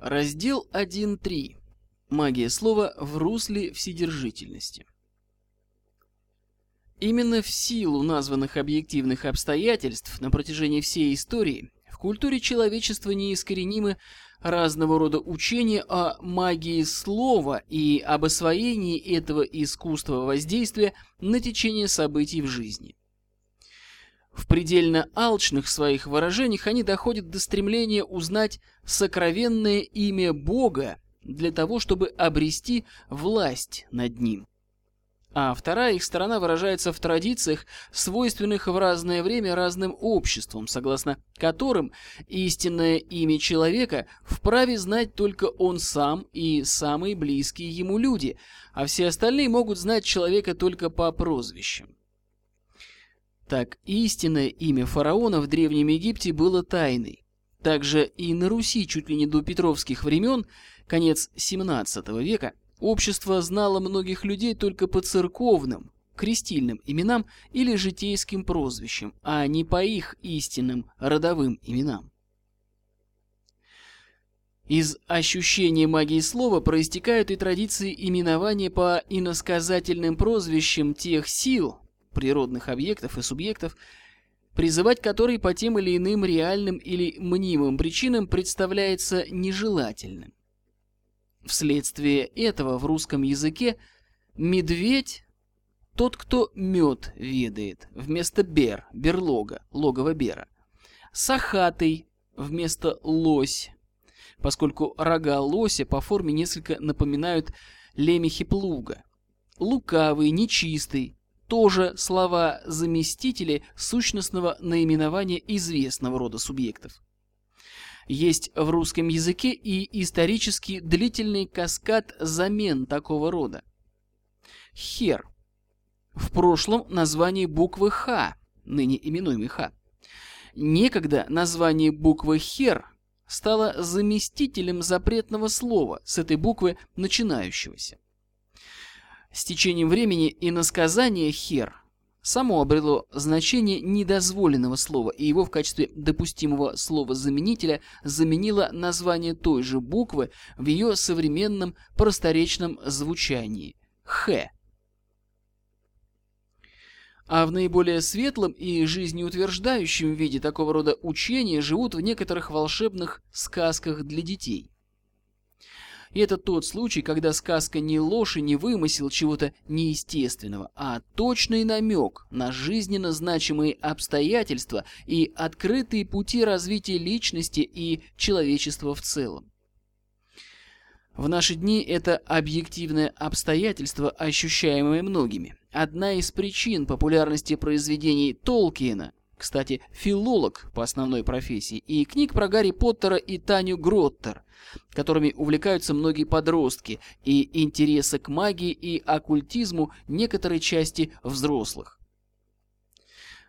Раздел 1.3. Магия слова в русле вседержительности. Именно в силу названных объективных обстоятельств на протяжении всей истории в культуре человечества неискоренимы разного рода учения о магии слова и об освоении этого искусства воздействия на течение событий в жизни. В предельно алчных своих выражениях они доходят до стремления узнать сокровенное имя Бога для того, чтобы обрести власть над ним. А вторая их сторона выражается в традициях, свойственных в разное время разным обществам, согласно которым истинное имя человека вправе знать только он сам и самые близкие ему люди, а все остальные могут знать человека только по прозвищам. Так, истинное имя фараона в Древнем Египте было тайной. Также и на Руси чуть ли не до петровских времен, конец 17 века, общество знало многих людей только по церковным, крестильным именам или житейским прозвищам, а не по их истинным родовым именам. Из ощущения магии слова проистекают и традиции именования по иносказательным прозвищам тех сил, природных объектов и субъектов, призывать которые по тем или иным реальным или мнимым причинам представляется нежелательным. Вследствие этого в русском языке медведь – тот, кто мед ведает, вместо бер – берлога, логово бера. Сахатый вместо лось, поскольку рога лося по форме несколько напоминают лемехи плуга. Лукавый, нечистый, тоже слова-заместители сущностного наименования известного рода субъектов. Есть в русском языке и исторически длительный каскад замен такого рода. Хер. В прошлом название буквы Х, ныне именуемый Х. Некогда название буквы Хер стало заместителем запретного слова с этой буквы начинающегося. С течением времени иносказание «хер» само обрело значение недозволенного слова, и его в качестве допустимого слова-заменителя заменило название той же буквы в ее современном просторечном звучании – «х». А в наиболее светлом и жизнеутверждающем виде такого рода учения живут в некоторых волшебных сказках для детей – и это тот случай, когда сказка не ложь и не вымысел чего-то неестественного, а точный намек на жизненно значимые обстоятельства и открытые пути развития личности и человечества в целом. В наши дни это объективное обстоятельство, ощущаемое многими. Одна из причин популярности произведений Толкиена кстати, филолог по основной профессии, и книг про Гарри Поттера и Таню Гроттер, которыми увлекаются многие подростки, и интереса к магии и оккультизму некоторой части взрослых.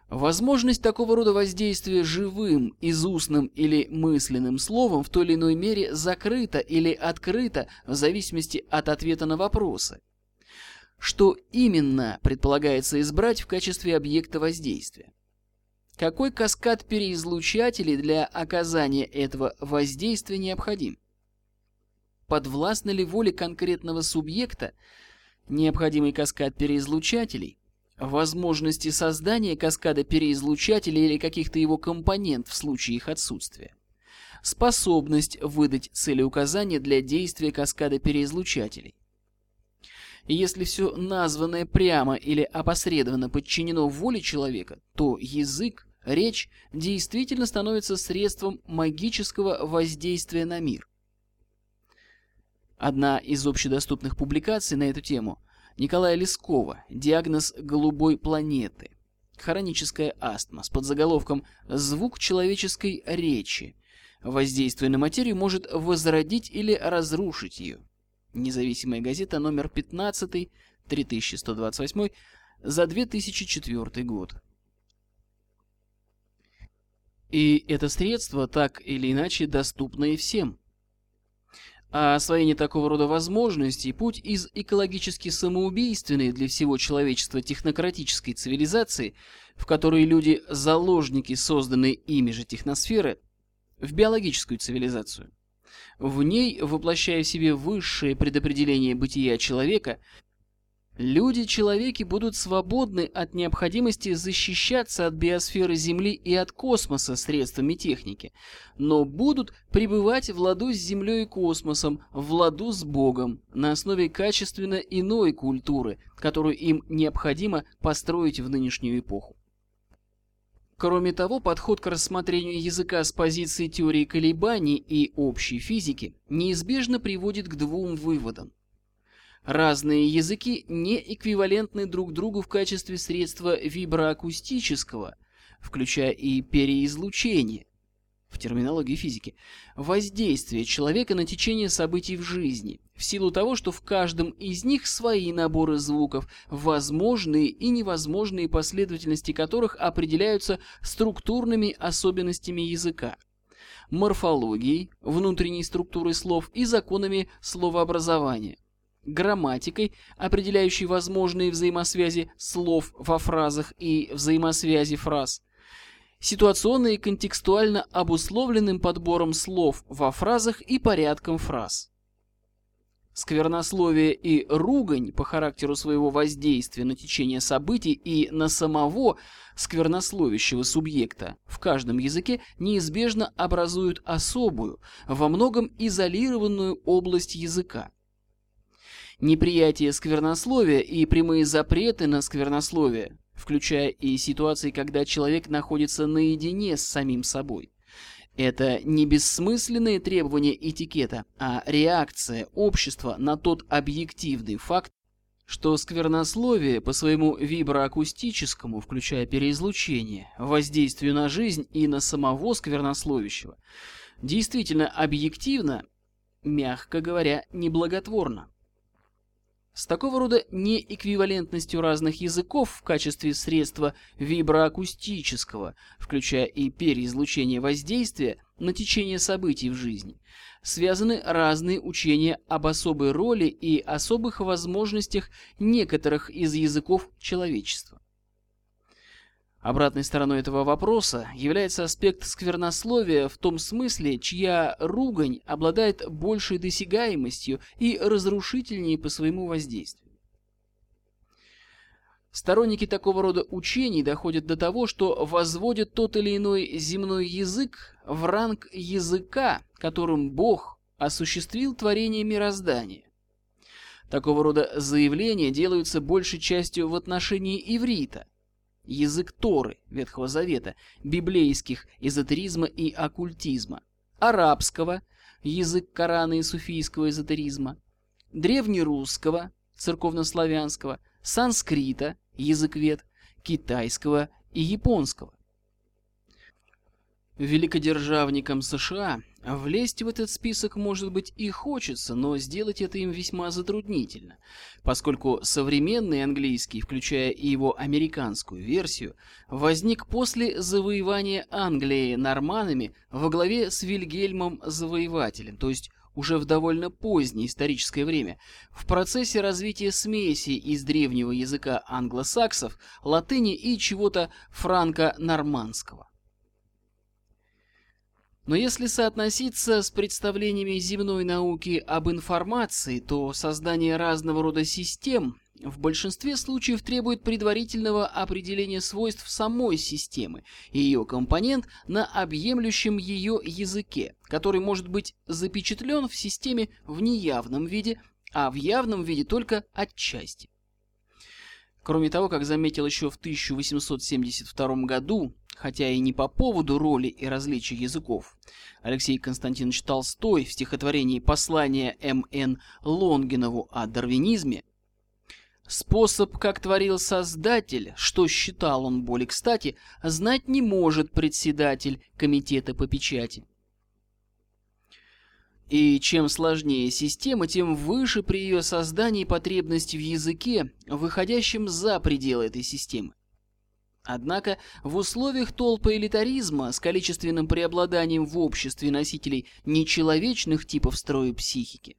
Возможность такого рода воздействия живым, изустным или мысленным словом в той или иной мере закрыта или открыта в зависимости от ответа на вопросы. Что именно предполагается избрать в качестве объекта воздействия? Какой каскад переизлучателей для оказания этого воздействия необходим? Подвластна ли воле конкретного субъекта необходимый каскад переизлучателей, возможности создания каскада переизлучателей или каких-то его компонент в случае их отсутствия? Способность выдать целеуказания для действия каскада переизлучателей. Если все названное прямо или опосредованно подчинено воле человека, то язык Речь действительно становится средством магического воздействия на мир. Одна из общедоступных публикаций на эту тему Николая Лескова «Диагноз голубой планеты». Хроническая астма с подзаголовком «Звук человеческой речи». Воздействие на материю может возродить или разрушить ее. Независимая газета номер 15, 3128 за 2004 год. И это средство так или иначе доступно и всем. А освоение такого рода возможностей – путь из экологически самоубийственной для всего человечества технократической цивилизации, в которой люди – заложники созданной ими же техносферы, в биологическую цивилизацию. В ней, воплощая в себе высшее предопределение бытия человека, Люди-человеки будут свободны от необходимости защищаться от биосферы Земли и от космоса средствами техники, но будут пребывать в ладу с Землей и космосом, в ладу с Богом, на основе качественно иной культуры, которую им необходимо построить в нынешнюю эпоху. Кроме того, подход к рассмотрению языка с позиции теории колебаний и общей физики неизбежно приводит к двум выводам. Разные языки не эквивалентны друг другу в качестве средства виброакустического, включая и переизлучение, в терминологии физики, воздействие человека на течение событий в жизни, в силу того, что в каждом из них свои наборы звуков, возможные и невозможные последовательности которых определяются структурными особенностями языка морфологией, внутренней структурой слов и законами словообразования грамматикой, определяющей возможные взаимосвязи слов во фразах и взаимосвязи фраз, ситуационно и контекстуально обусловленным подбором слов во фразах и порядком фраз. Сквернословие и ругань по характеру своего воздействия на течение событий и на самого сквернословящего субъекта в каждом языке неизбежно образуют особую, во многом изолированную область языка неприятие сквернословия и прямые запреты на сквернословие, включая и ситуации, когда человек находится наедине с самим собой. Это не бессмысленные требования этикета, а реакция общества на тот объективный факт, что сквернословие по своему виброакустическому, включая переизлучение, воздействию на жизнь и на самого сквернословящего, действительно объективно, мягко говоря, неблаготворно. С такого рода неэквивалентностью разных языков в качестве средства виброакустического, включая и переизлучение воздействия на течение событий в жизни, связаны разные учения об особой роли и особых возможностях некоторых из языков человечества. Обратной стороной этого вопроса является аспект сквернословия в том смысле, чья ругань обладает большей досягаемостью и разрушительнее по своему воздействию. Сторонники такого рода учений доходят до того, что возводят тот или иной земной язык в ранг языка, которым Бог осуществил творение мироздания. Такого рода заявления делаются большей частью в отношении иврита, язык Торы Ветхого Завета, библейских эзотеризма и оккультизма, арабского, язык Корана и суфийского эзотеризма, древнерусского, церковнославянского, санскрита, язык вет, китайского и японского. Великодержавникам США влезть в этот список, может быть, и хочется, но сделать это им весьма затруднительно, поскольку современный английский, включая и его американскую версию, возник после завоевания Англии норманами во главе с Вильгельмом Завоевателем, то есть уже в довольно позднее историческое время, в процессе развития смеси из древнего языка англосаксов, латыни и чего-то франко-нормандского. Но если соотноситься с представлениями земной науки об информации, то создание разного рода систем в большинстве случаев требует предварительного определения свойств самой системы и ее компонент на объемлющем ее языке, который может быть запечатлен в системе в неявном виде, а в явном виде только отчасти. Кроме того, как заметил еще в 1872 году, хотя и не по поводу роли и различия языков, Алексей Константинович Толстой в стихотворении «Послание М.Н. Лонгинову о дарвинизме» Способ, как творил Создатель, что считал он более кстати, знать не может председатель комитета по печати. И чем сложнее система, тем выше при ее создании потребность в языке, выходящем за пределы этой системы. Однако в условиях толпы элитаризма с количественным преобладанием в обществе носителей нечеловечных типов строя психики,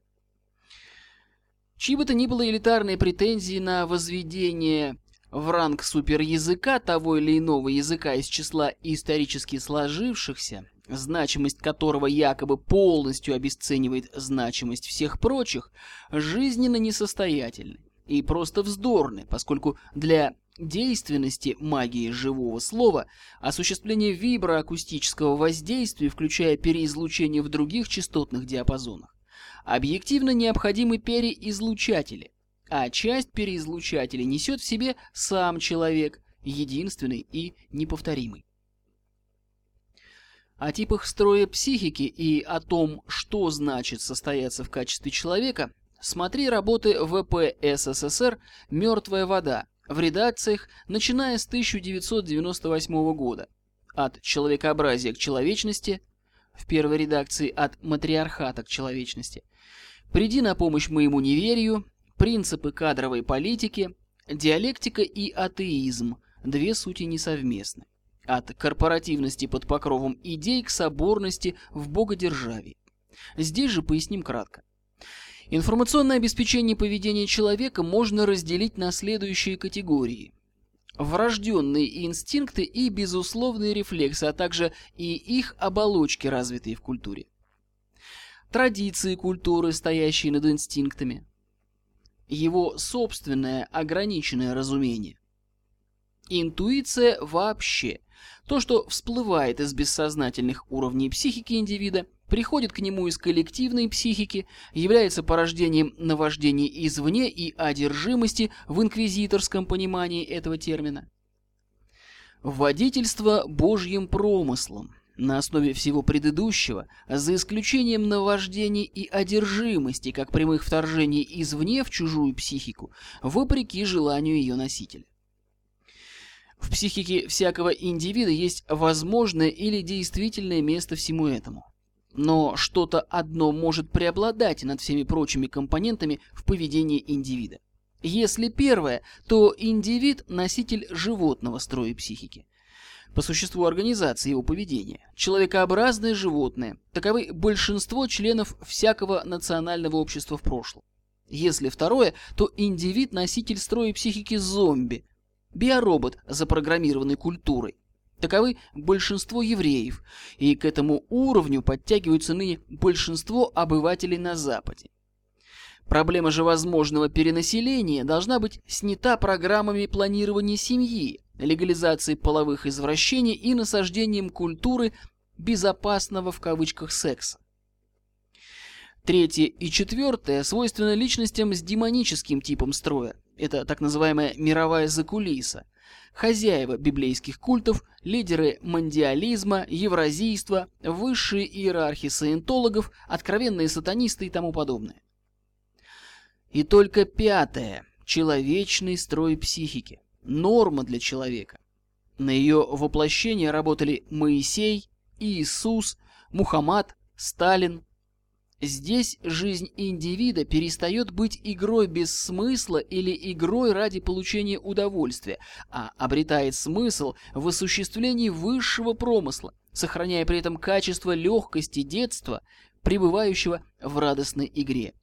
чьи бы то ни было элитарные претензии на возведение в ранг суперязыка того или иного языка из числа исторически сложившихся, значимость которого якобы полностью обесценивает значимость всех прочих, жизненно несостоятельны и просто вздорны, поскольку для действенности магии живого слова осуществление виброакустического воздействия, включая переизлучение в других частотных диапазонах, объективно необходимы переизлучатели, а часть переизлучателей несет в себе сам человек, единственный и неповторимый. О типах строя психики и о том, что значит состояться в качестве человека, смотри работы ВП СССР «Мертвая вода» в редакциях, начиная с 1998 года. От человекообразия к человечности, в первой редакции от матриархата к человечности. «Приди на помощь моему неверию», «Принципы кадровой политики», «Диалектика и атеизм» – две сути несовместны. От корпоративности под покровом идей к соборности в богодержавии. Здесь же поясним кратко. Информационное обеспечение поведения человека можно разделить на следующие категории. Врожденные инстинкты и безусловные рефлексы, а также и их оболочки, развитые в культуре. Традиции культуры, стоящие над инстинктами. Его собственное ограниченное разумение. Интуиция вообще – то, что всплывает из бессознательных уровней психики индивида, приходит к нему из коллективной психики, является порождением наваждений извне и одержимости в инквизиторском понимании этого термина. Вводительство Божьим промыслом на основе всего предыдущего, за исключением наваждений и одержимости, как прямых вторжений извне в чужую психику, вопреки желанию ее носителя. В психике всякого индивида есть возможное или действительное место всему этому. Но что-то одно может преобладать над всеми прочими компонентами в поведении индивида. Если первое, то индивид – носитель животного строя психики. По существу организации его поведения. Человекообразное животное – таковы большинство членов всякого национального общества в прошлом. Если второе, то индивид – носитель строя психики зомби, биоробот, запрограммированный культурой. Таковы большинство евреев, и к этому уровню подтягиваются ныне большинство обывателей на Западе. Проблема же возможного перенаселения должна быть снята программами планирования семьи, легализации половых извращений и насаждением культуры «безопасного» в кавычках секса. Третье и четвертое свойственно личностям с демоническим типом строя, это так называемая мировая закулиса. Хозяева библейских культов, лидеры мандиализма, евразийства, высшие иерархи саентологов, откровенные сатанисты и тому подобное. И только пятое – человечный строй психики, норма для человека. На ее воплощение работали Моисей, Иисус, Мухаммад, Сталин, Здесь жизнь индивида перестает быть игрой без смысла или игрой ради получения удовольствия, а обретает смысл в осуществлении высшего промысла, сохраняя при этом качество легкости детства, пребывающего в радостной игре.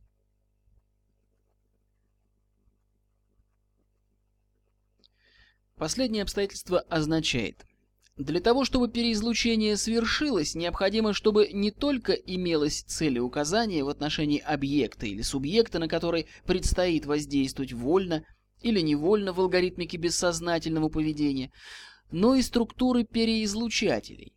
Последнее обстоятельство означает, для того, чтобы переизлучение свершилось, необходимо, чтобы не только имелось целеуказание в отношении объекта или субъекта, на который предстоит воздействовать вольно или невольно в алгоритмике бессознательного поведения, но и структуры переизлучателей.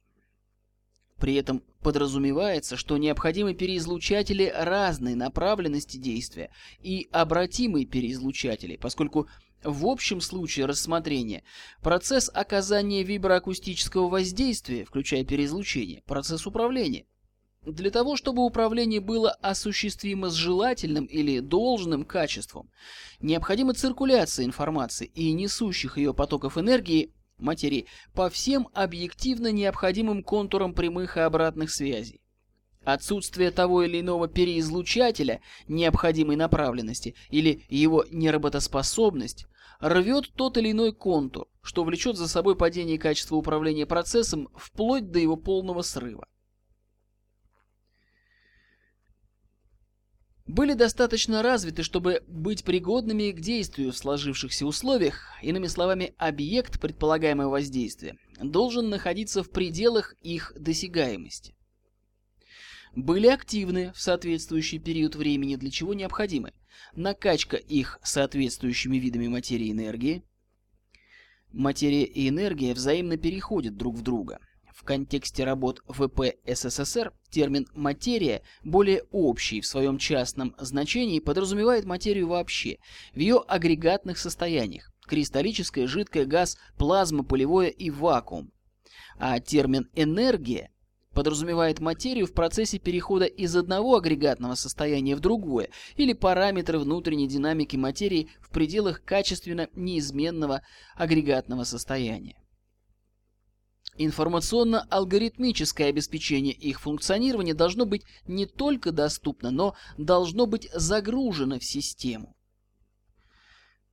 При этом подразумевается, что необходимы переизлучатели разной направленности действия и обратимые переизлучатели, поскольку в общем случае рассмотрения процесс оказания виброакустического воздействия, включая переизлучение, процесс управления. Для того, чтобы управление было осуществимо с желательным или должным качеством, необходима циркуляция информации и несущих ее потоков энергии материи по всем объективно необходимым контурам прямых и обратных связей. Отсутствие того или иного переизлучателя необходимой направленности или его неработоспособность рвет тот или иной контур, что влечет за собой падение качества управления процессом вплоть до его полного срыва. Были достаточно развиты, чтобы быть пригодными к действию в сложившихся условиях, иными словами, объект предполагаемого воздействия, должен находиться в пределах их досягаемости. Были активны в соответствующий период времени, для чего необходимы накачка их соответствующими видами материи и энергии. Материя и энергия взаимно переходят друг в друга – в контексте работ ВП СССР термин «материя» более общий в своем частном значении подразумевает материю вообще, в ее агрегатных состояниях – кристаллическое, жидкое, газ, плазма, полевое и вакуум. А термин «энергия» подразумевает материю в процессе перехода из одного агрегатного состояния в другое или параметры внутренней динамики материи в пределах качественно неизменного агрегатного состояния. Информационно-алгоритмическое обеспечение их функционирования должно быть не только доступно, но должно быть загружено в систему.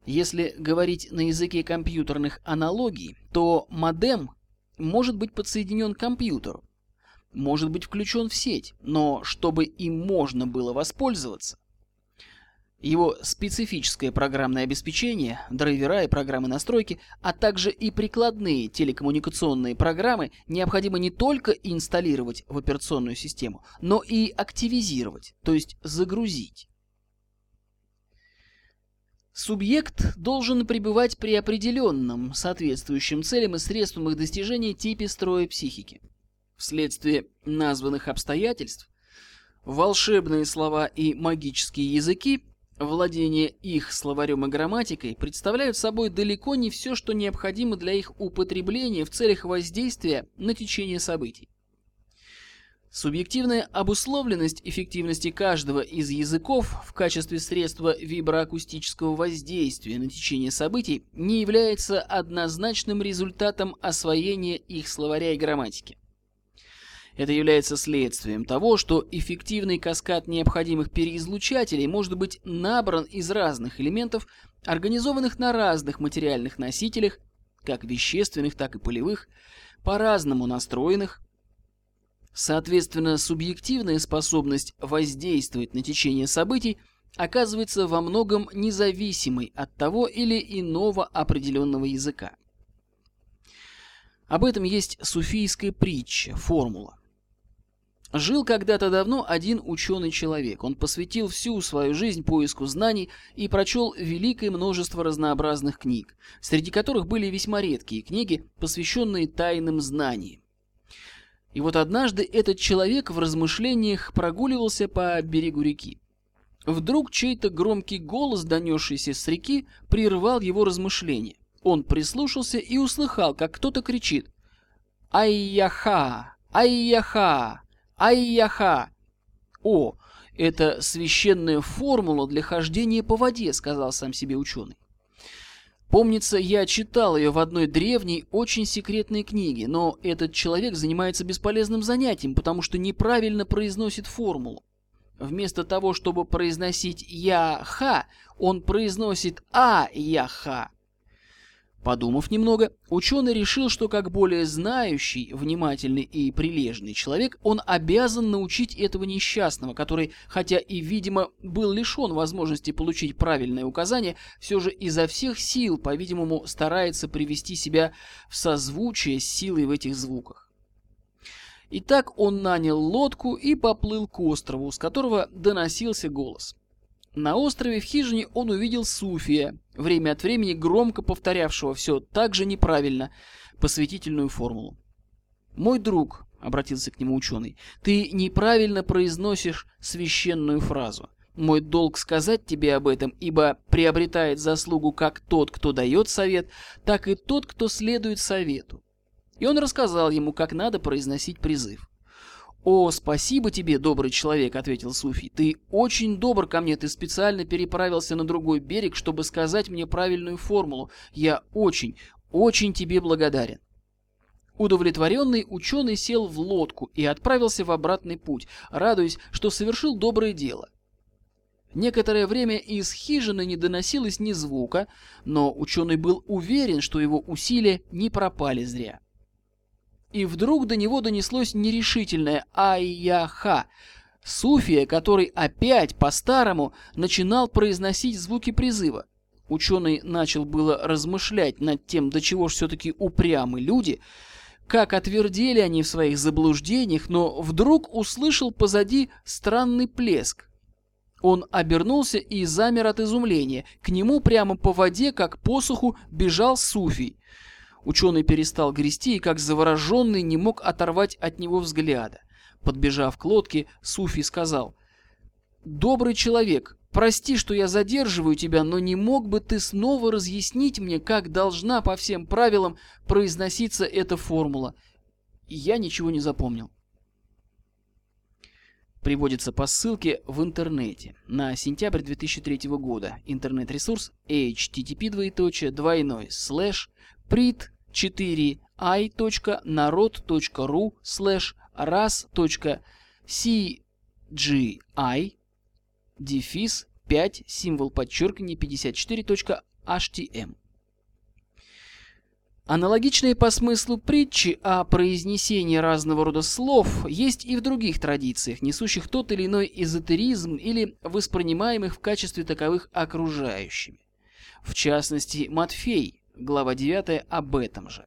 Если говорить на языке компьютерных аналогий, то модем может быть подсоединен к компьютеру, может быть включен в сеть, но чтобы им можно было воспользоваться, его специфическое программное обеспечение, драйвера и программы настройки, а также и прикладные телекоммуникационные программы необходимо не только инсталлировать в операционную систему, но и активизировать, то есть загрузить. Субъект должен пребывать при определенном, соответствующем целям и средствам их достижения типе строя психики. Вследствие названных обстоятельств волшебные слова и магические языки Владение их словарем и грамматикой представляют собой далеко не все, что необходимо для их употребления в целях воздействия на течение событий. Субъективная обусловленность эффективности каждого из языков в качестве средства виброакустического воздействия на течение событий не является однозначным результатом освоения их словаря и грамматики. Это является следствием того, что эффективный каскад необходимых переизлучателей может быть набран из разных элементов, организованных на разных материальных носителях, как вещественных, так и полевых, по-разному настроенных. Соответственно, субъективная способность воздействовать на течение событий оказывается во многом независимой от того или иного определенного языка. Об этом есть суфийская притча, формула. Жил когда-то давно один ученый человек. Он посвятил всю свою жизнь поиску знаний и прочел великое множество разнообразных книг, среди которых были весьма редкие книги, посвященные тайным знаниям. И вот однажды этот человек в размышлениях прогуливался по берегу реки. Вдруг чей-то громкий голос, донесшийся с реки, прервал его размышления. Он прислушался и услыхал, как кто-то кричит «Ай-яха! Ай-яха!» Ай-яха! О, это священная формула для хождения по воде, сказал сам себе ученый. Помнится, я читал ее в одной древней, очень секретной книге, но этот человек занимается бесполезным занятием, потому что неправильно произносит формулу. Вместо того, чтобы произносить «я-ха», он произносит «а-я-ха». Подумав немного, ученый решил, что как более знающий, внимательный и прилежный человек, он обязан научить этого несчастного, который, хотя и, видимо, был лишен возможности получить правильное указание, все же изо всех сил, по-видимому, старается привести себя в созвучие с силой в этих звуках. Итак, он нанял лодку и поплыл к острову, с которого доносился голос. На острове в хижине он увидел Суфия, время от времени громко повторявшего все так же неправильно посвятительную формулу. «Мой друг», — обратился к нему ученый, — «ты неправильно произносишь священную фразу. Мой долг сказать тебе об этом, ибо приобретает заслугу как тот, кто дает совет, так и тот, кто следует совету». И он рассказал ему, как надо произносить призыв. «О, спасибо тебе, добрый человек», — ответил Суфий. «Ты очень добр ко мне, ты специально переправился на другой берег, чтобы сказать мне правильную формулу. Я очень, очень тебе благодарен». Удовлетворенный ученый сел в лодку и отправился в обратный путь, радуясь, что совершил доброе дело. Некоторое время из хижины не доносилось ни звука, но ученый был уверен, что его усилия не пропали зря. И вдруг до него донеслось нерешительное «Ай-я-ха!» Суфия, который опять по-старому начинал произносить звуки призыва. Ученый начал было размышлять над тем, до чего ж все-таки упрямы люди, как отвердели они в своих заблуждениях, но вдруг услышал позади странный плеск. Он обернулся и замер от изумления. К нему прямо по воде, как по суху, бежал Суфий. Ученый перестал грести и, как завороженный, не мог оторвать от него взгляда. Подбежав к лодке, Суфий сказал, «Добрый человек, прости, что я задерживаю тебя, но не мог бы ты снова разъяснить мне, как должна по всем правилам произноситься эта формула?» Я ничего не запомнил. Приводится по ссылке в интернете на сентябрь 2003 года. Интернет-ресурс http двоеточие двойной слэш print 4i.народ.ру слэш ras.cgi дефис 5 символ подчеркивания 54.htm. Аналогичные по смыслу притчи о произнесении разного рода слов есть и в других традициях, несущих тот или иной эзотеризм или воспринимаемых в качестве таковых окружающими. В частности, Матфей, глава 9, об этом же.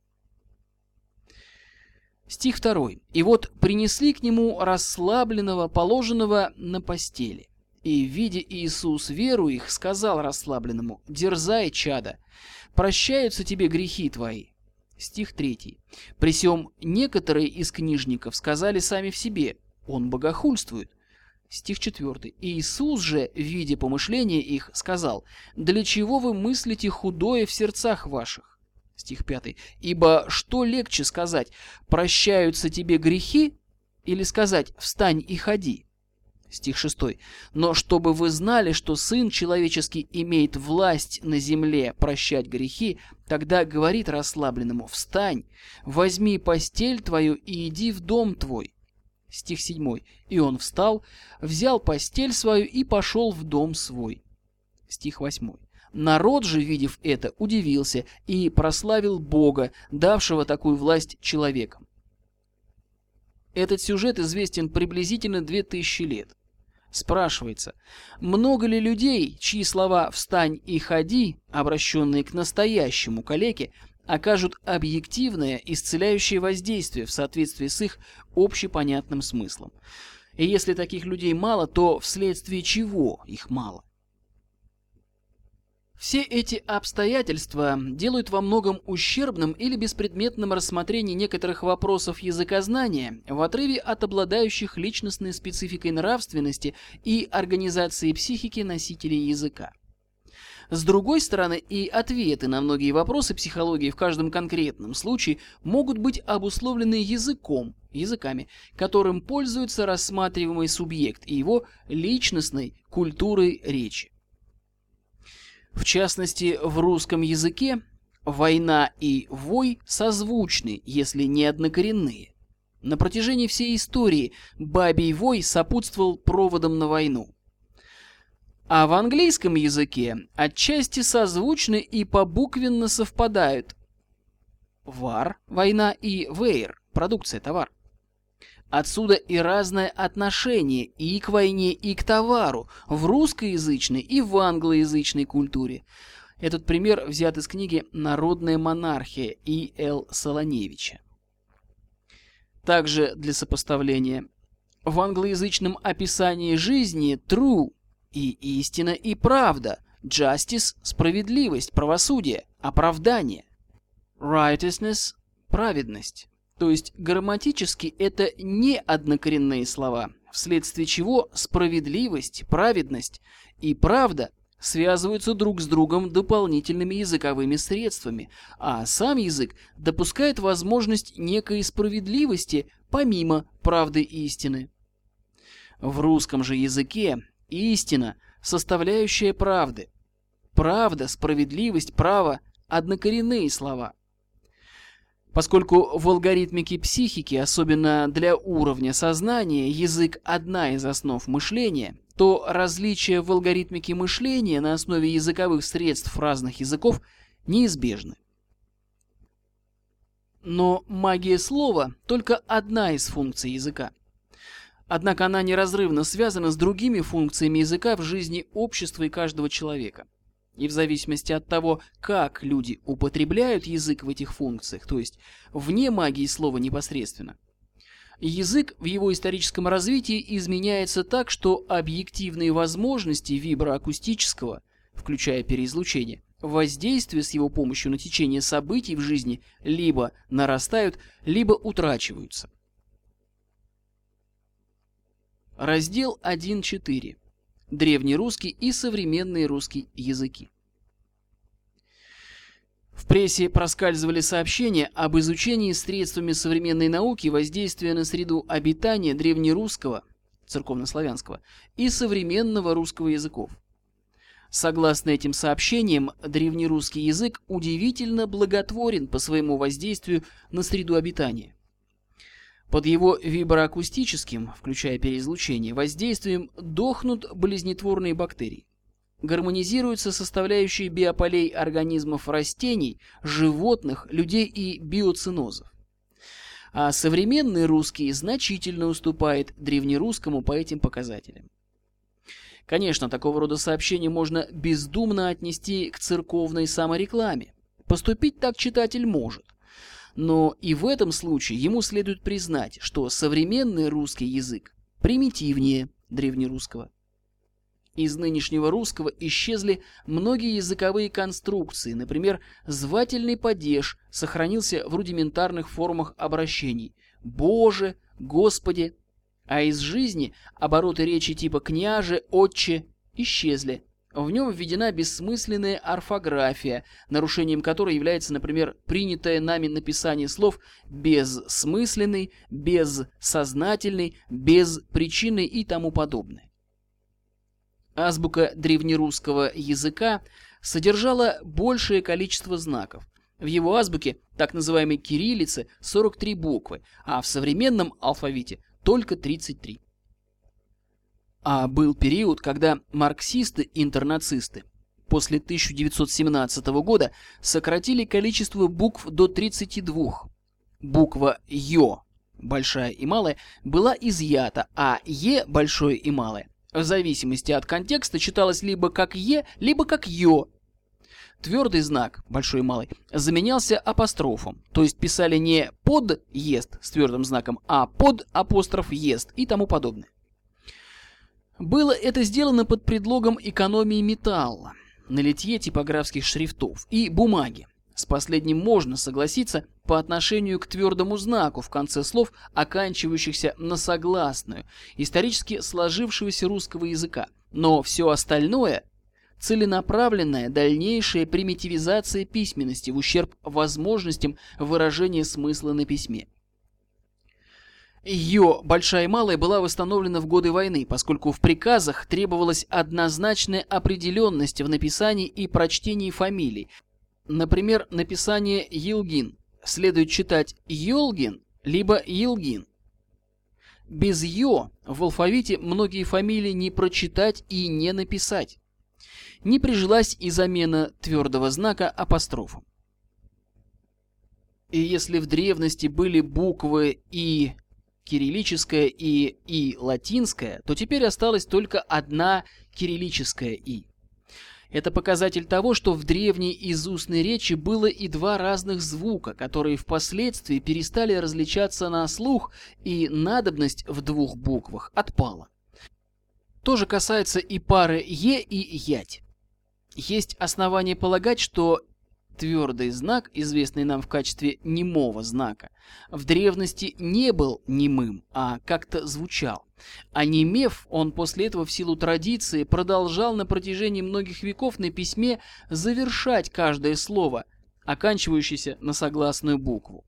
Стих 2. «И вот принесли к нему расслабленного, положенного на постели. И, видя Иисус веру их, сказал расслабленному, «Дерзай, чада, прощаются тебе грехи твои». Стих 3. «При сем некоторые из книжников сказали сами в себе, он богохульствует». Стих 4. Иисус же, видя помышления их, сказал, «Для чего вы мыслите худое в сердцах ваших?» Стих 5. «Ибо что легче сказать, прощаются тебе грехи, или сказать, встань и ходи?» Стих 6. «Но чтобы вы знали, что Сын Человеческий имеет власть на земле прощать грехи, тогда говорит расслабленному, встань, возьми постель твою и иди в дом твой». Стих 7. «И он встал, взял постель свою и пошел в дом свой». Стих 8. Народ же, видев это, удивился и прославил Бога, давшего такую власть человекам. Этот сюжет известен приблизительно 2000 лет. Спрашивается, много ли людей, чьи слова «встань и ходи», обращенные к настоящему калеке, окажут объективное исцеляющее воздействие в соответствии с их общепонятным смыслом? И если таких людей мало, то вследствие чего их мало? Все эти обстоятельства делают во многом ущербным или беспредметным рассмотрение некоторых вопросов языкознания в отрыве от обладающих личностной спецификой нравственности и организации психики носителей языка. С другой стороны, и ответы на многие вопросы психологии в каждом конкретном случае могут быть обусловлены языком, языками, которым пользуется рассматриваемый субъект и его личностной культурой речи. В частности, в русском языке война и вой созвучны, если не однокоренные. На протяжении всей истории бабий вой сопутствовал проводам на войну. А в английском языке отчасти созвучны и побуквенно совпадают вар – война и вейр – продукция, товар. Отсюда и разное отношение и к войне, и к товару в русскоязычной и в англоязычной культуре. Этот пример взят из книги «Народная монархия» И. Л. Солоневича. Также для сопоставления. В англоязычном описании жизни true и истина и правда, justice – справедливость, правосудие, оправдание, righteousness – праведность. То есть грамматически это не однокоренные слова, вследствие чего справедливость, праведность и правда связываются друг с другом дополнительными языковыми средствами, а сам язык допускает возможность некой справедливости помимо правды и истины. В русском же языке истина – составляющая правды. Правда, справедливость, право – однокоренные слова – Поскольку в алгоритмике психики, особенно для уровня сознания, язык – одна из основ мышления, то различия в алгоритмике мышления на основе языковых средств разных языков неизбежны. Но магия слова – только одна из функций языка. Однако она неразрывно связана с другими функциями языка в жизни общества и каждого человека. И в зависимости от того, как люди употребляют язык в этих функциях, то есть вне магии слова непосредственно, язык в его историческом развитии изменяется так, что объективные возможности виброакустического, включая переизлучение, воздействия с его помощью на течение событий в жизни либо нарастают, либо утрачиваются. Раздел 1.4. Древнерусский и современные русские языки. В прессе проскальзывали сообщения об изучении средствами современной науки воздействия на среду обитания древнерусского, церковнославянского, и современного русского языков. Согласно этим сообщениям, древнерусский язык удивительно благотворен по своему воздействию на среду обитания. Под его виброакустическим, включая переизлучение, воздействием дохнут болезнетворные бактерии. Гармонизируются составляющие биополей организмов растений, животных, людей и биоцинозов. А современный русский значительно уступает древнерусскому по этим показателям. Конечно, такого рода сообщения можно бездумно отнести к церковной саморекламе. Поступить так читатель может. Но и в этом случае ему следует признать, что современный русский язык примитивнее древнерусского. Из нынешнего русского исчезли многие языковые конструкции, например, звательный падеж сохранился в рудиментарных формах обращений «Боже», «Господи», а из жизни обороты речи типа «княже», «отче» исчезли, в нем введена бессмысленная орфография, нарушением которой является, например, принятое нами написание слов «безсмысленный», «безсознательный», «безпричинный» и тому подобное. Азбука древнерусского языка содержала большее количество знаков. В его азбуке, так называемой кириллице, 43 буквы, а в современном алфавите только 33. А был период, когда марксисты-интернацисты после 1917 года сократили количество букв до 32. Буква «Ё» большая и малая была изъята, а «Е» большое и малое в зависимости от контекста читалось либо как «Е», либо как «Ё». Твердый знак, большой и малый, заменялся апострофом, то есть писали не «под ест» с твердым знаком, а «под апостроф ест» и тому подобное. Было это сделано под предлогом экономии металла на литье типографских шрифтов и бумаги. С последним можно согласиться по отношению к твердому знаку в конце слов, оканчивающихся на согласную, исторически сложившегося русского языка. Но все остальное – целенаправленная дальнейшая примитивизация письменности в ущерб возможностям выражения смысла на письме. Ее большая и малая была восстановлена в годы войны, поскольку в приказах требовалась однозначная определенность в написании и прочтении фамилий. Например, написание Елгин следует читать Йолгин либо Елгин. Без «ё» в алфавите многие фамилии не прочитать и не написать. Не прижилась и замена твердого знака апострофом. И если в древности были буквы И кириллическая и И латинская, то теперь осталась только одна кириллическая И. Это показатель того, что в древней изустной речи было и два разных звука, которые впоследствии перестали различаться на слух, и надобность в двух буквах отпала. То же касается и пары «е» и «ять». Есть основания полагать, что Твердый знак, известный нам в качестве немого знака, в древности не был немым, а как-то звучал. А немев, он после этого в силу традиции продолжал на протяжении многих веков на письме завершать каждое слово, оканчивающееся на согласную букву.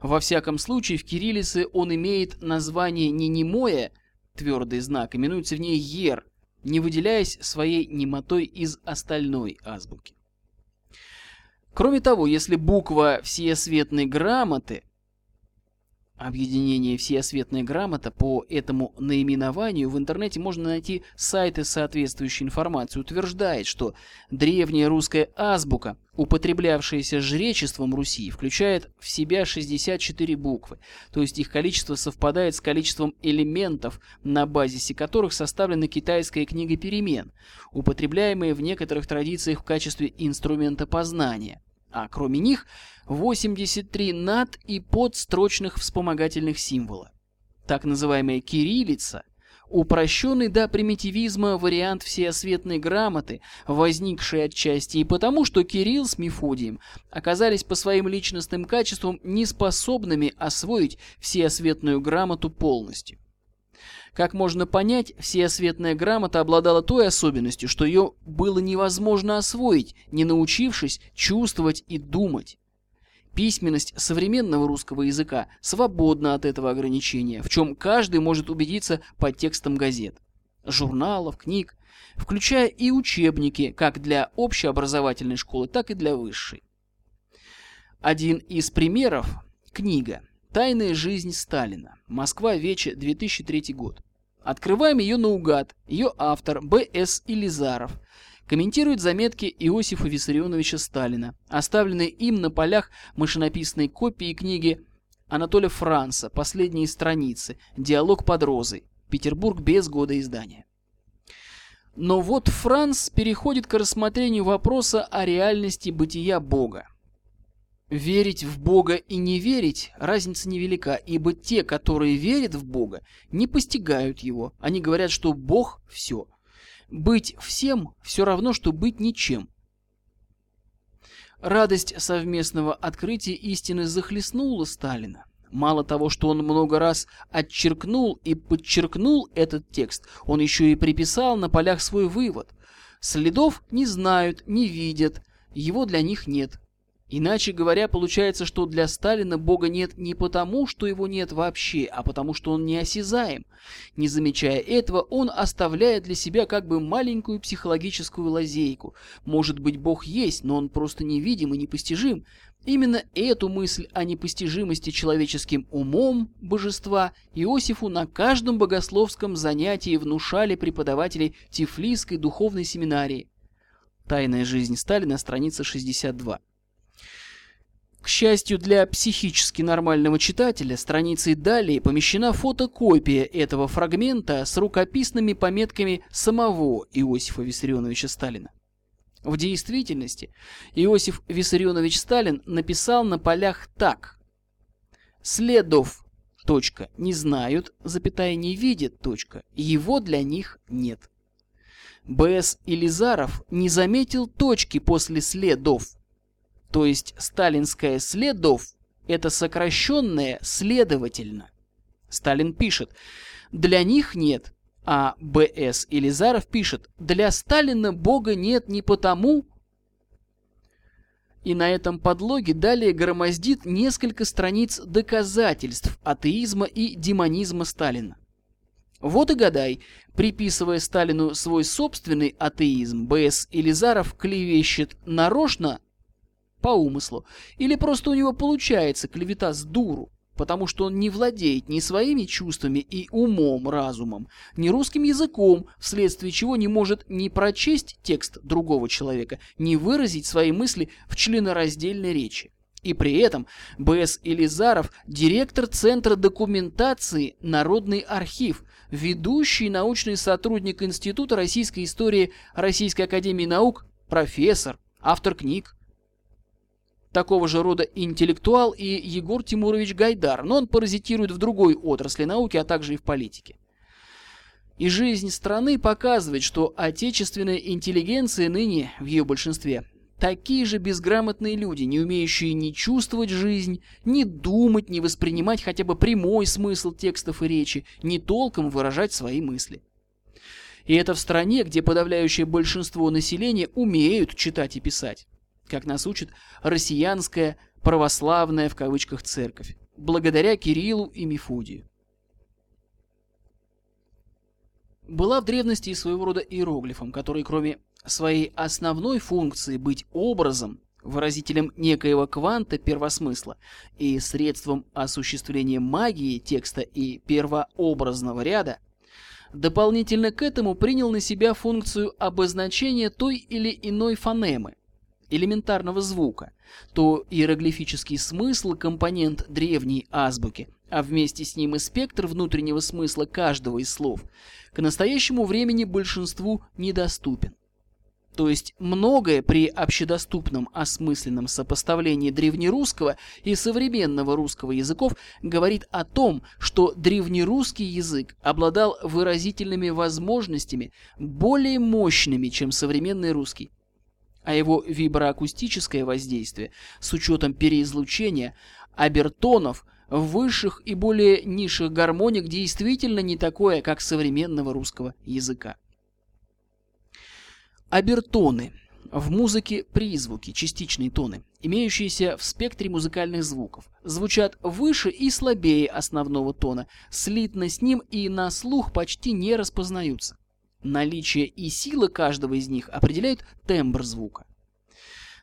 Во всяком случае, в кириллице он имеет название не немое, твердый знак, именуется в ней ер, не выделяясь своей немотой из остальной азбуки. Кроме того, если буква всесветной грамоты объединение «Всеосветная грамота» по этому наименованию в интернете можно найти сайты с соответствующей информацией, утверждает, что древняя русская азбука, употреблявшаяся жречеством Руси, включает в себя 64 буквы, то есть их количество совпадает с количеством элементов, на базисе которых составлена китайская книга перемен, употребляемая в некоторых традициях в качестве инструмента познания а кроме них 83 над- и подстрочных вспомогательных символа. Так называемая кириллица – упрощенный до примитивизма вариант всеосветной грамоты, возникший отчасти и потому, что Кирилл с Мефодием оказались по своим личностным качествам неспособными освоить всеосветную грамоту полностью. Как можно понять, всеосветная грамота обладала той особенностью, что ее было невозможно освоить, не научившись чувствовать и думать. Письменность современного русского языка свободна от этого ограничения, в чем каждый может убедиться по текстам газет, журналов, книг, включая и учебники как для общеобразовательной школы, так и для высшей. Один из примеров – книга «Тайная жизнь Сталина. Москва. Вече. 2003 год». Открываем ее наугад. Ее автор Б.С. Илизаров комментирует заметки Иосифа Виссарионовича Сталина, оставленные им на полях машинописной копии книги Анатолия Франца «Последние страницы. Диалог под розой. Петербург без года издания». Но вот Франц переходит к рассмотрению вопроса о реальности бытия Бога. Верить в Бога и не верить – разница невелика, ибо те, которые верят в Бога, не постигают Его. Они говорят, что Бог – все. Быть всем – все равно, что быть ничем. Радость совместного открытия истины захлестнула Сталина. Мало того, что он много раз отчеркнул и подчеркнул этот текст, он еще и приписал на полях свой вывод. Следов не знают, не видят, его для них нет. Иначе говоря, получается, что для Сталина Бога нет не потому, что его нет вообще, а потому, что он неосязаем. Не замечая этого, он оставляет для себя как бы маленькую психологическую лазейку. Может быть, Бог есть, но он просто невидим и непостижим. Именно эту мысль о непостижимости человеческим умом божества Иосифу на каждом богословском занятии внушали преподаватели Тифлисской духовной семинарии. Тайная жизнь Сталина, страница 62. К счастью для психически нормального читателя, страницей далее помещена фотокопия этого фрагмента с рукописными пометками самого Иосифа Виссарионовича Сталина. В действительности Иосиф Виссарионович Сталин написал на полях так. Следов, точка, не знают, запятая, не видят, точка, его для них нет. Б.С. Илизаров не заметил точки после следов, то есть сталинское «следов» — это сокращенное «следовательно». Сталин пишет «для них нет», а Б.С. Илизаров пишет «для Сталина Бога нет не потому...» И на этом подлоге далее громоздит несколько страниц доказательств атеизма и демонизма Сталина. Вот и гадай, приписывая Сталину свой собственный атеизм, Б.С. Илизаров клевещет нарочно по умыслу, или просто у него получается клевета с дуру, потому что он не владеет ни своими чувствами и умом, разумом, ни русским языком, вследствие чего не может ни прочесть текст другого человека, ни выразить свои мысли в членораздельной речи. И при этом Б.С. Елизаров – директор Центра документации «Народный архив», ведущий научный сотрудник Института российской истории Российской академии наук, профессор, автор книг, такого же рода интеллектуал и Егор Тимурович Гайдар, но он паразитирует в другой отрасли науки, а также и в политике. И жизнь страны показывает, что отечественная интеллигенция ныне, в ее большинстве, такие же безграмотные люди, не умеющие ни чувствовать жизнь, ни думать, ни воспринимать хотя бы прямой смысл текстов и речи, ни толком выражать свои мысли. И это в стране, где подавляющее большинство населения умеют читать и писать как нас учит россиянская православная в кавычках церковь, благодаря Кириллу и Мефодию. Была в древности и своего рода иероглифом, который кроме своей основной функции быть образом, выразителем некоего кванта первосмысла и средством осуществления магии текста и первообразного ряда, дополнительно к этому принял на себя функцию обозначения той или иной фонемы, элементарного звука, то иероглифический смысл – компонент древней азбуки, а вместе с ним и спектр внутреннего смысла каждого из слов, к настоящему времени большинству недоступен. То есть многое при общедоступном осмысленном сопоставлении древнерусского и современного русского языков говорит о том, что древнерусский язык обладал выразительными возможностями более мощными, чем современный русский. А его виброакустическое воздействие с учетом переизлучения обертонов высших и более низших гармоник действительно не такое, как современного русского языка. Обертоны. В музыке призвуки, частичные тоны, имеющиеся в спектре музыкальных звуков, звучат выше и слабее основного тона, слитно с ним и на слух почти не распознаются. Наличие и сила каждого из них определяют тембр звука.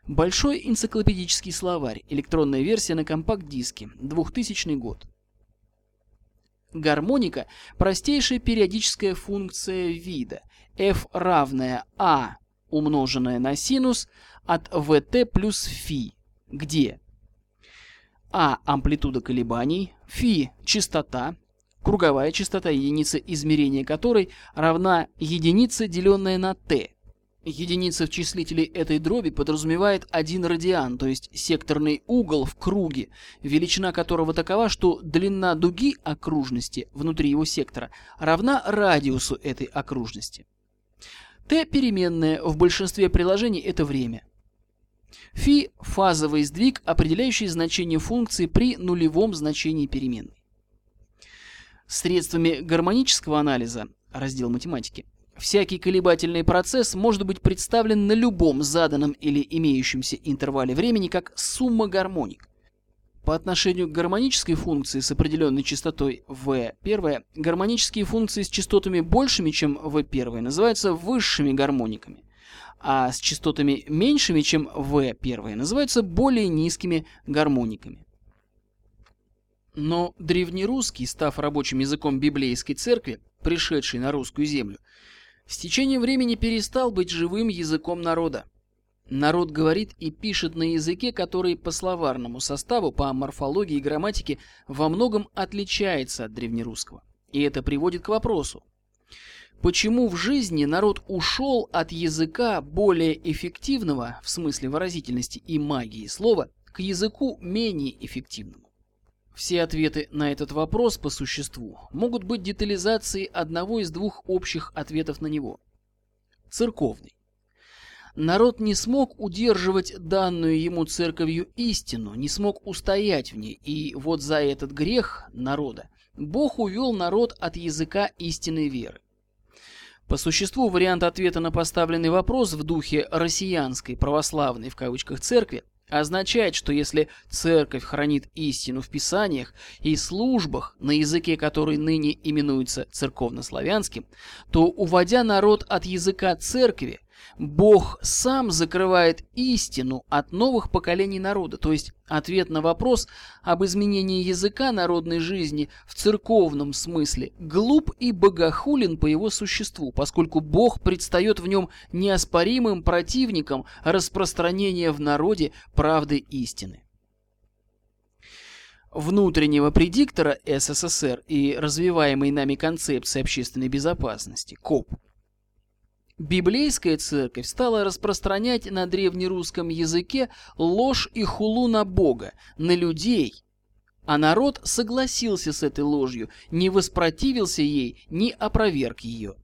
Большой энциклопедический словарь, электронная версия на компакт-диске, 2000 год. Гармоника – простейшая периодическая функция вида, f равная a умноженное на синус от vt плюс φ, где а – амплитуда колебаний, φ – частота, круговая частота, единица измерения которой равна единице, деленная на t. Единица в числителе этой дроби подразумевает один радиан, то есть секторный угол в круге, величина которого такова, что длина дуги окружности внутри его сектора равна радиусу этой окружности. Т переменная, в большинстве приложений это время. Фи – фазовый сдвиг, определяющий значение функции при нулевом значении переменной. Средствами гармонического анализа, раздел математики, всякий колебательный процесс может быть представлен на любом заданном или имеющемся интервале времени как сумма гармоник. По отношению к гармонической функции с определенной частотой v1, гармонические функции с частотами большими, чем v1, называются высшими гармониками, а с частотами меньшими, чем v1, называются более низкими гармониками. Но древнерусский, став рабочим языком библейской церкви, пришедшей на русскую землю, с течением времени перестал быть живым языком народа. Народ говорит и пишет на языке, который по словарному составу, по морфологии и грамматике во многом отличается от древнерусского. И это приводит к вопросу. Почему в жизни народ ушел от языка более эффективного, в смысле выразительности и магии слова, к языку менее эффективному? Все ответы на этот вопрос по существу могут быть детализацией одного из двух общих ответов на него. Церковный. Народ не смог удерживать данную ему церковью истину, не смог устоять в ней, и вот за этот грех народа Бог увел народ от языка истинной веры. По существу вариант ответа на поставленный вопрос в духе «россиянской православной» в кавычках церкви означает, что если церковь хранит истину в писаниях и службах на языке, который ныне именуется церковнославянским, то, уводя народ от языка церкви, Бог сам закрывает истину от новых поколений народа, то есть ответ на вопрос об изменении языка народной жизни в церковном смысле глуп и богохулен по его существу, поскольку Бог предстает в нем неоспоримым противником распространения в народе правды истины. Внутреннего предиктора СССР и развиваемой нами концепции общественной безопасности, КОП, Библейская церковь стала распространять на древнерусском языке ложь и хулу на Бога, на людей, а народ согласился с этой ложью, не воспротивился ей, не опроверг ее.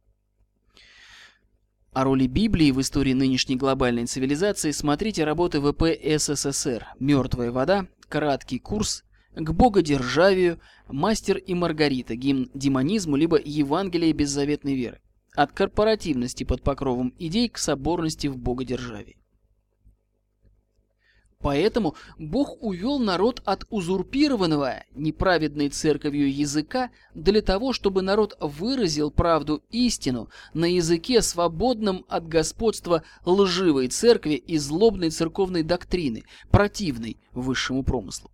О роли Библии в истории нынешней глобальной цивилизации смотрите работы ВП СССР «Мертвая вода», «Краткий курс», «К богодержавию», «Мастер и Маргарита», «Гимн демонизму» либо «Евангелие беззаветной веры». От корпоративности под покровом идей к соборности в богодержавии. Поэтому Бог увел народ от узурпированного неправедной церковью языка для того, чтобы народ выразил правду истину на языке, свободном от господства лживой церкви и злобной церковной доктрины, противной высшему промыслу.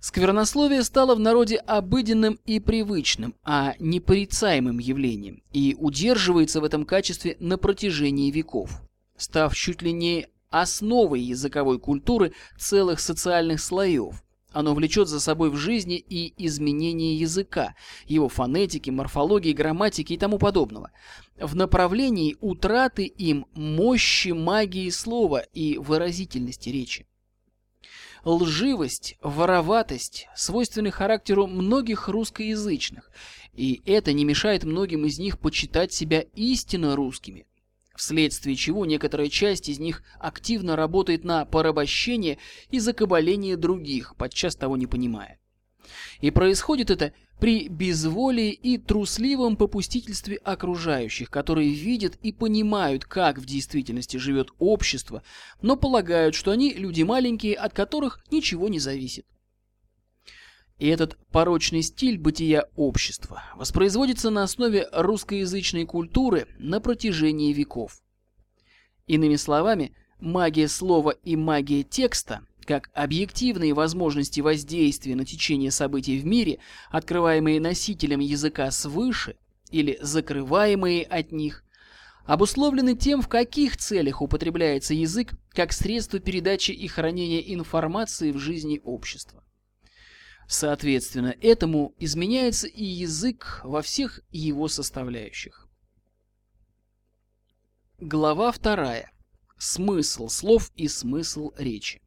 Сквернословие стало в народе обыденным и привычным, а не порицаемым явлением, и удерживается в этом качестве на протяжении веков, став чуть ли не основой языковой культуры целых социальных слоев. Оно влечет за собой в жизни и изменение языка, его фонетики, морфологии, грамматики и тому подобного, в направлении утраты им мощи магии слова и выразительности речи. Лживость, вороватость свойственны характеру многих русскоязычных, и это не мешает многим из них почитать себя истинно русскими, вследствие чего некоторая часть из них активно работает на порабощение и закабаление других, подчас того не понимая. И происходит это при безволии и трусливом попустительстве окружающих, которые видят и понимают, как в действительности живет общество, но полагают, что они люди маленькие, от которых ничего не зависит. И этот порочный стиль бытия общества воспроизводится на основе русскоязычной культуры на протяжении веков. Иными словами, магия слова и магия текста, как объективные возможности воздействия на течение событий в мире, открываемые носителем языка свыше или закрываемые от них, обусловлены тем, в каких целях употребляется язык как средство передачи и хранения информации в жизни общества. Соответственно, этому изменяется и язык во всех его составляющих. Глава вторая. Смысл слов и смысл речи.